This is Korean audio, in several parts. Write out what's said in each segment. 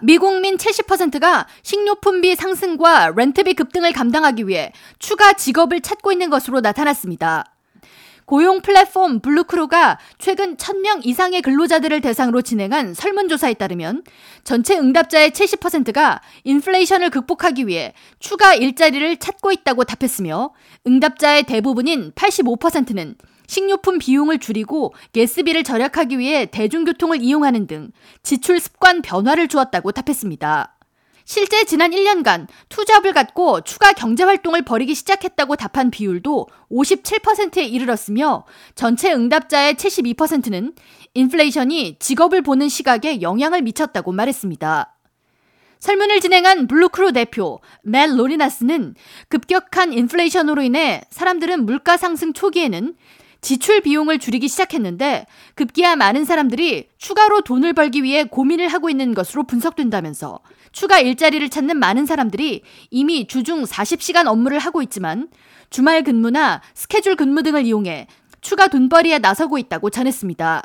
미국민 70%가 식료품비 상승과 렌트비 급등을 감당하기 위해 추가 직업을 찾고 있는 것으로 나타났습니다. 고용 플랫폼 블루크루가 최근 1000명 이상의 근로자들을 대상으로 진행한 설문조사에 따르면 전체 응답자의 70%가 인플레이션을 극복하기 위해 추가 일자리를 찾고 있다고 답했으며 응답자의 대부분인 85%는 식료품 비용을 줄이고 가스비를 절약하기 위해 대중교통을 이용하는 등 지출 습관 변화를 주었다고 답했습니다. 실제 지난 1년간 투잡을 갖고 추가 경제 활동을 벌이기 시작했다고 답한 비율도 57%에 이르렀으며 전체 응답자의 72%는 인플레이션이 직업을 보는 시각에 영향을 미쳤다고 말했습니다. 설문을 진행한 블루크루 대표 멜 로리나스는 급격한 인플레이션으로 인해 사람들은 물가 상승 초기에는 지출 비용을 줄이기 시작했는데 급기야 많은 사람들이 추가로 돈을 벌기 위해 고민을 하고 있는 것으로 분석된다면서 추가 일자리를 찾는 많은 사람들이 이미 주중 40시간 업무를 하고 있지만 주말 근무나 스케줄 근무 등을 이용해 추가 돈벌이에 나서고 있다고 전했습니다.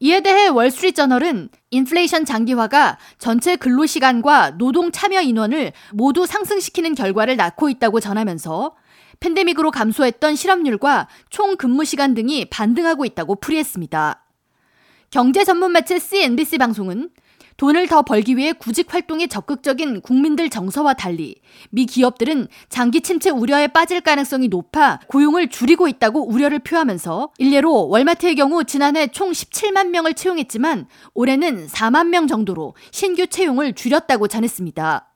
이에 대해 월스트리트저널은 인플레이션 장기화가 전체 근로시간과 노동 참여 인원을 모두 상승시키는 결과를 낳고 있다고 전하면서 팬데믹으로 감소했던 실업률과 총 근무 시간 등이 반등하고 있다고 풀이했습니다. 경제 전문 매체 CNBC 방송은 돈을 더 벌기 위해 구직 활동에 적극적인 국민들 정서와 달리 미 기업들은 장기 침체 우려에 빠질 가능성이 높아 고용을 줄이고 있다고 우려를 표하면서 일례로 월마트의 경우 지난해 총 17만 명을 채용했지만 올해는 4만 명 정도로 신규 채용을 줄였다고 전했습니다.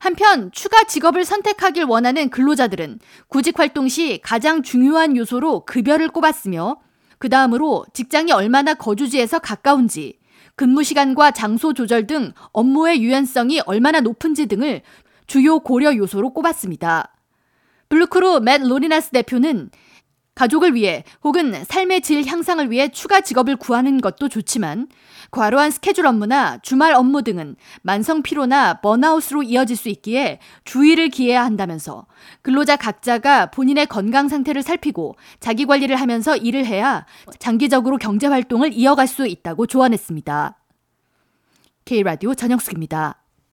한편 추가 직업을 선택하길 원하는 근로자들은 구직 활동 시 가장 중요한 요소로 급여를 꼽았으며 그 다음으로 직장이 얼마나 거주지에서 가까운지, 근무 시간과 장소 조절 등 업무의 유연성이 얼마나 높은지 등을 주요 고려 요소로 꼽았습니다. Bluecrew 맷 로리나스 대표는 가족을 위해 혹은 삶의 질 향상을 위해 추가 직업을 구하는 것도 좋지만 과로한 스케줄 업무나 주말 업무 등은 만성 피로나 번아웃으로 이어질 수 있기에 주의를 기해야 한다면서 근로자 각자가 본인의 건강 상태를 살피고 자기 관리를 하면서 일을 해야 장기적으로 경제 활동을 이어갈 수 있다고 조언했습니다. K라디오 전영숙입니다.